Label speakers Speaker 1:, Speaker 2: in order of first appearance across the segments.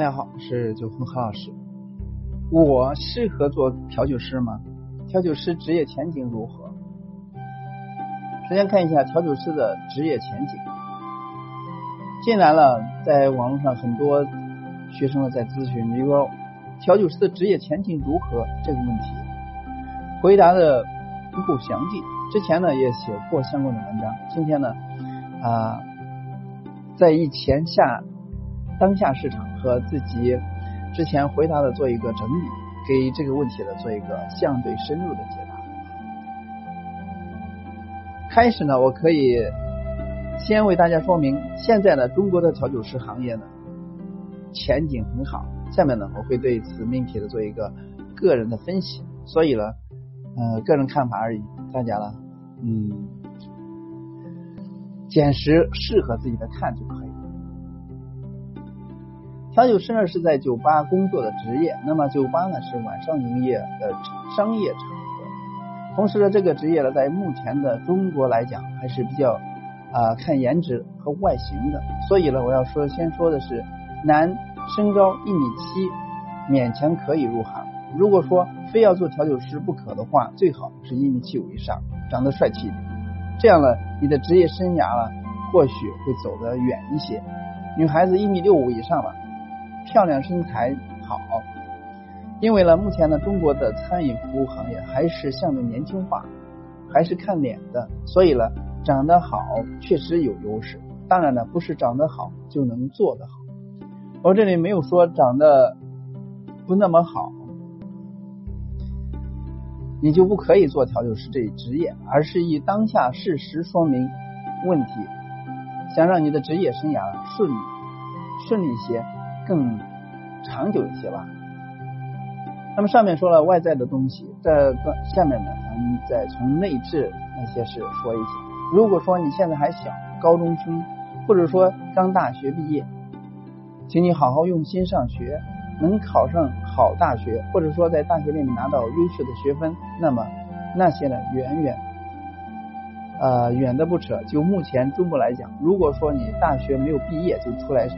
Speaker 1: 大家好，我是九峰何老师。我适合做调酒师吗？调酒师职业前景如何？首先看一下调酒师的职业前景。近来了，在网络上很多学生呢在咨询，比如说调酒师的职业前景如何这个问题，回答的不够详尽。之前呢也写过相关的文章，今天呢啊，在以前下当下市场和自己之前回答的做一个整理，给这个问题的做一个相对深入的解答。开始呢，我可以先为大家说明，现在呢中国的调酒师行业呢前景很好。下面呢我会对此命题的做一个个人的分析，所以呢呃个人看法而已，大家呢。嗯，捡拾适合自己的看就可以。调酒师呢是在酒吧工作的职业，那么酒吧呢是晚上营业的商业场合。同时呢，这个职业呢在目前的中国来讲还是比较啊看颜值和外形的。所以呢，我要说先说的是，男身高一米七，勉强可以入行。如果说非要做调酒师不可的话，最好是一米七五以上，长得帅气一点。这样呢，你的职业生涯了或许会走得远一些。女孩子一米六五以上了，漂亮身材好。因为呢，目前呢，中国的餐饮服务行业还是相对年轻化，还是看脸的，所以呢，长得好确实有优势。当然呢，不是长得好就能做得好。我这里没有说长得不那么好。你就不可以做调酒师这一职业，而是以当下事实说明问题，想让你的职业生涯顺顺利些，更长久一些吧。那么上面说了外在的东西，在下面呢，咱们再从内置那些事说一下。如果说你现在还小，高中生，或者说刚大学毕业，请你好好用心上学。能考上好大学，或者说在大学里面拿到优秀的学分，那么那些呢，远远呃远的不扯。就目前中国来讲，如果说你大学没有毕业就出来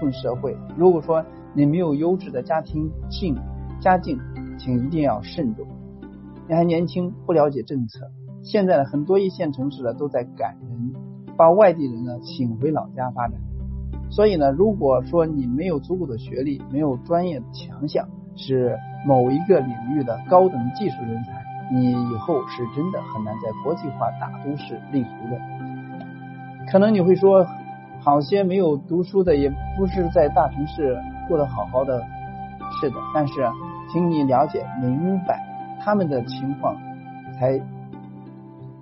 Speaker 1: 混社会，如果说你没有优质的家庭境家境，请一定要慎重。你还年轻，不了解政策。现在呢，很多一线城市呢都在赶人，把外地人呢请回老家发展。所以呢，如果说你没有足够的学历，没有专业的强项，是某一个领域的高等技术人才，你以后是真的很难在国际化大都市立足的。可能你会说，好些没有读书的，也不是在大城市过得好好的，是的。但是，请你了解明白他们的情况，才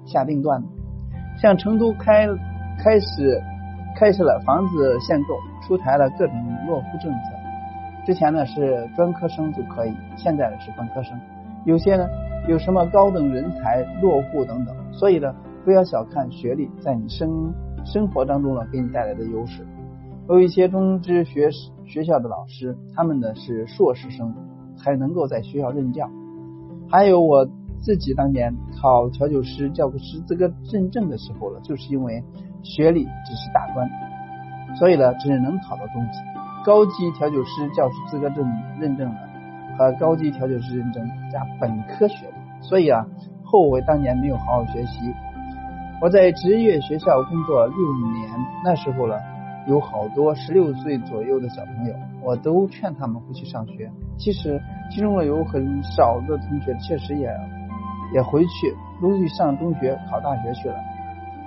Speaker 1: 下定断。像成都开开始。开设了房子限购，出台了各种落户政策。之前呢是专科生就可以，现在呢是本科生。有些呢有什么高等人才落户等等，所以呢不要小看学历在你生生活当中呢给你带来的优势。有一些中职学学校的老师，他们呢是硕士生才能够在学校任教。还有我自己当年考调酒师教师资格认证的时候呢，就是因为。学历只是大专，所以呢，只能考到中级。高级调酒师教师资格证认证了和高级调酒师认证加本科学历，所以啊，后悔当年没有好好学习。我在职业学校工作六年，那时候呢，有好多十六岁左右的小朋友，我都劝他们回去上学。其实其中呢，有很少的同学确实也也回去陆续上中学、考大学去了。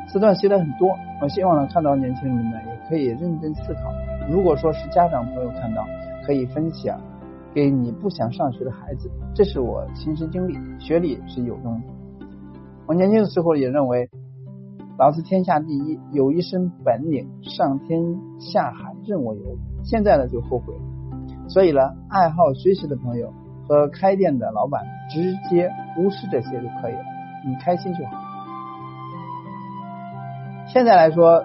Speaker 1: 此段写的很多，我希望呢看到年轻人呢也可以认真思考。如果说是家长朋友看到，可以分享给你不想上学的孩子。这是我亲身经历，学历是有用的。我年轻的时候也认为，老子天下第一，有一身本领，上天下海任我游。现在呢就后悔了。所以呢，爱好学习的朋友和开店的老板，直接无视这些就可以了，你开心就好。现在来说，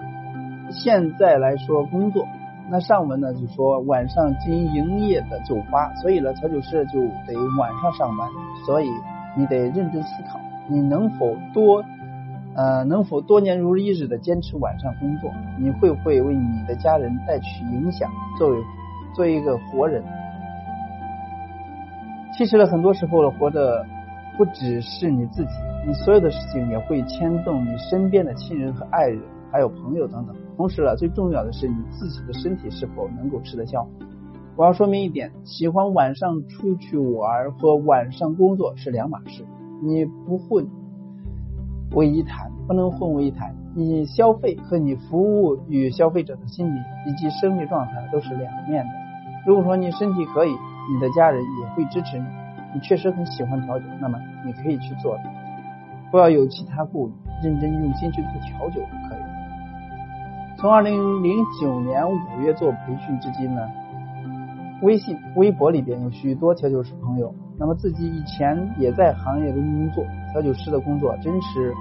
Speaker 1: 现在来说工作，那上文呢就说晚上经营业的酒吧，所以呢调酒师就得晚上上班，所以你得认真思考，你能否多呃能否多年如一日的坚持晚上工作？你会不会为你的家人带去影响？作为做一个活人。其实呢，很多时候呢，活着不只是你自己，你所有的事情也会牵动你身边的亲人和爱人，还有朋友等等。同时呢，最重要的是你自己的身体是否能够吃得消。我要说明一点，喜欢晚上出去玩和晚上工作是两码事，你不混为一谈，不能混为一谈。你消费和你服务与消费者的心理以及生理状态都是两面的。如果说你身体可以，你的家人也会支持你。你确实很喜欢调酒，那么你可以去做，不要有其他顾虑，认真用心去做调酒就可以了。从二零零九年五月做培训至今呢，微信、微博里边有许多调酒师朋友，那么自己以前也在行业中工作，调酒师的工作真实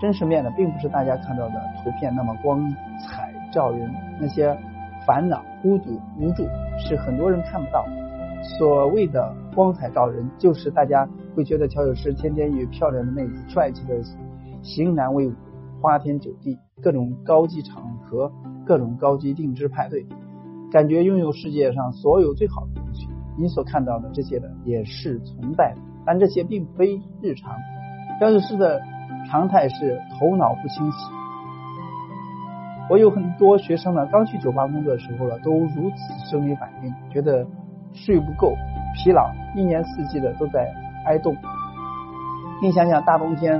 Speaker 1: 真实面的，并不是大家看到的图片那么光彩照人，那些烦恼、孤独、无助是很多人看不到。所谓的光彩照人，就是大家会觉得调酒师天天与漂亮的妹子、帅气的型男为伍，花天酒地，各种高级场合，各种高级定制派对，感觉拥有世界上所有最好的东西。你所看到的这些的也是存在的，但这些并非日常。调酒师的常态是头脑不清晰。我有很多学生呢，刚去酒吧工作的时候呢，都如此生理反应，觉得。睡不够，疲劳，一年四季的都在挨冻。你想想，大冬天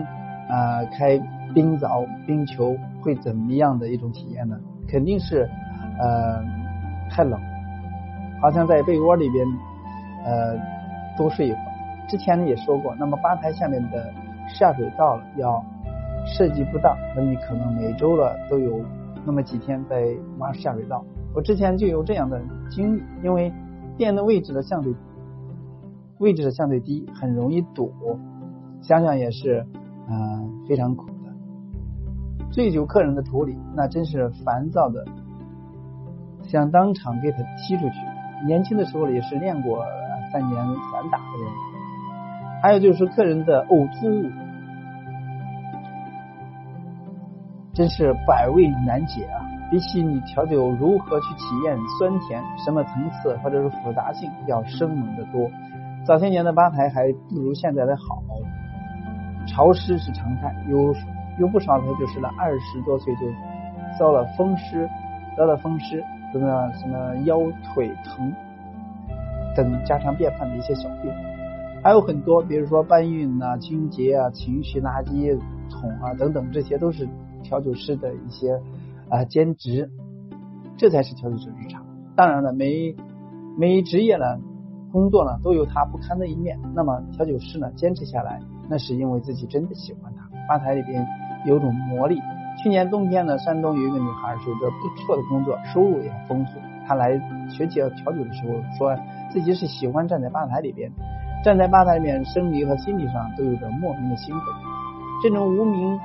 Speaker 1: 啊，开冰凿、冰球会怎么样的一种体验呢？肯定是呃太冷，好像在被窝里边呃多睡一会儿。之前呢也说过，那么吧台下面的下水道要设计不当，那你可能每周了都有那么几天在挖下水道。我之前就有这样的经历，因为。店的位置的相对位置的相对低，很容易堵，想想也是嗯非常苦的。醉酒客人的处理，那真是烦躁的，想当场给他踢出去。年轻的时候也是练过三年散打的人。还有就是客人的呕吐物，真是百味难解啊。比起你调酒如何去体验酸甜，什么层次或者是复杂性要生猛的多。早些年的吧台还不如现在的好，潮湿是常态，有有不少的就是了二十多岁就遭了风湿，得了风湿，什么什么腰腿疼等家常便饭的一些小病，还有很多，比如说搬运啊、清洁啊、情绪垃圾桶啊等等，这些都是调酒师的一些。啊，兼职，这才是调酒师日常。当然了，每每职业呢，工作呢都有它不堪的一面。那么调酒师呢，坚持下来，那是因为自己真的喜欢它。吧台里边有种魔力。去年冬天呢，山东有一个女孩，有着不错的工作，收入也丰富。她来学姐调酒的时候，说自己是喜欢站在吧台里边，站在吧台里面，生理和心理上都有着莫名的兴奋。这种无名。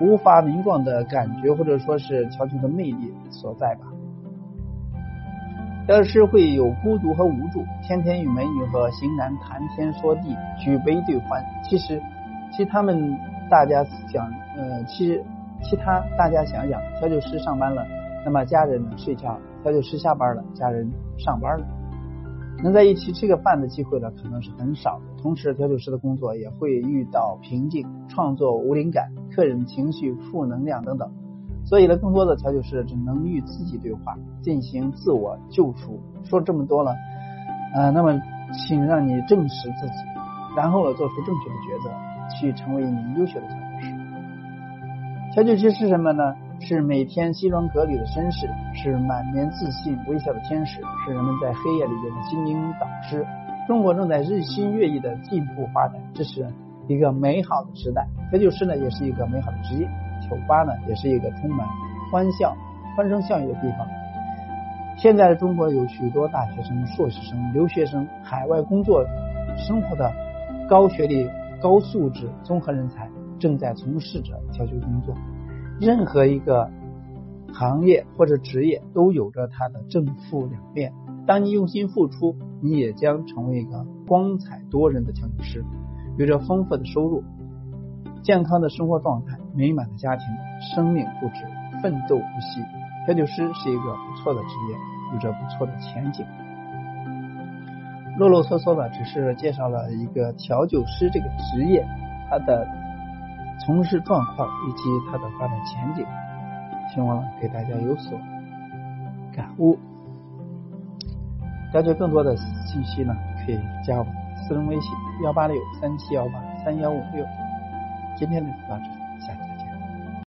Speaker 1: 无法名状的感觉，或者说是调酒的魅力所在吧。要是会有孤独和无助，天天与美女和型男谈天说地，举杯对欢。其实，其实他们大家想，呃，其实其他大家想想，调酒师上班了，那么家人呢睡觉，调酒师下班了，家人上班了。能在一起吃个饭的机会呢，可能是很少的。同时，调酒师的工作也会遇到瓶颈，创作无灵感，客人情绪负能量等等。所以呢，更多的调酒师只能与自己对话，进行自我救赎。说这么多了，呃，那么请让你正视自己，然后呢，做出正确的抉择，去成为一名优秀的调酒师。调酒师是什么呢？是每天西装革履的绅士，是满面自信微笑的天使，是人们在黑夜里边的心灵导师。中国正在日新月异的进步发展，这是一个美好的时代。调酒师呢，也是一个美好的职业。酒吧呢，也是一个充满欢笑、欢声笑语的地方。现在的中国有许多大学生、硕士生、留学生、海外工作生活的高学历、高素质综合人才，正在从事着调酒工作。任何一个行业或者职业都有着它的正负两面。当你用心付出，你也将成为一个光彩多人的调酒师，有着丰富的收入、健康的生活状态、美满的家庭、生命不止、奋斗不息。调酒师是一个不错的职业。有着不错的前景。啰啰嗦嗦的，只是介绍了一个调酒师这个职业，他的从事状况以及它的发展前景，希望给大家有所感悟。了解更多的信息呢，可以加我私人微信幺八六三七幺八三幺五六。今天的就到。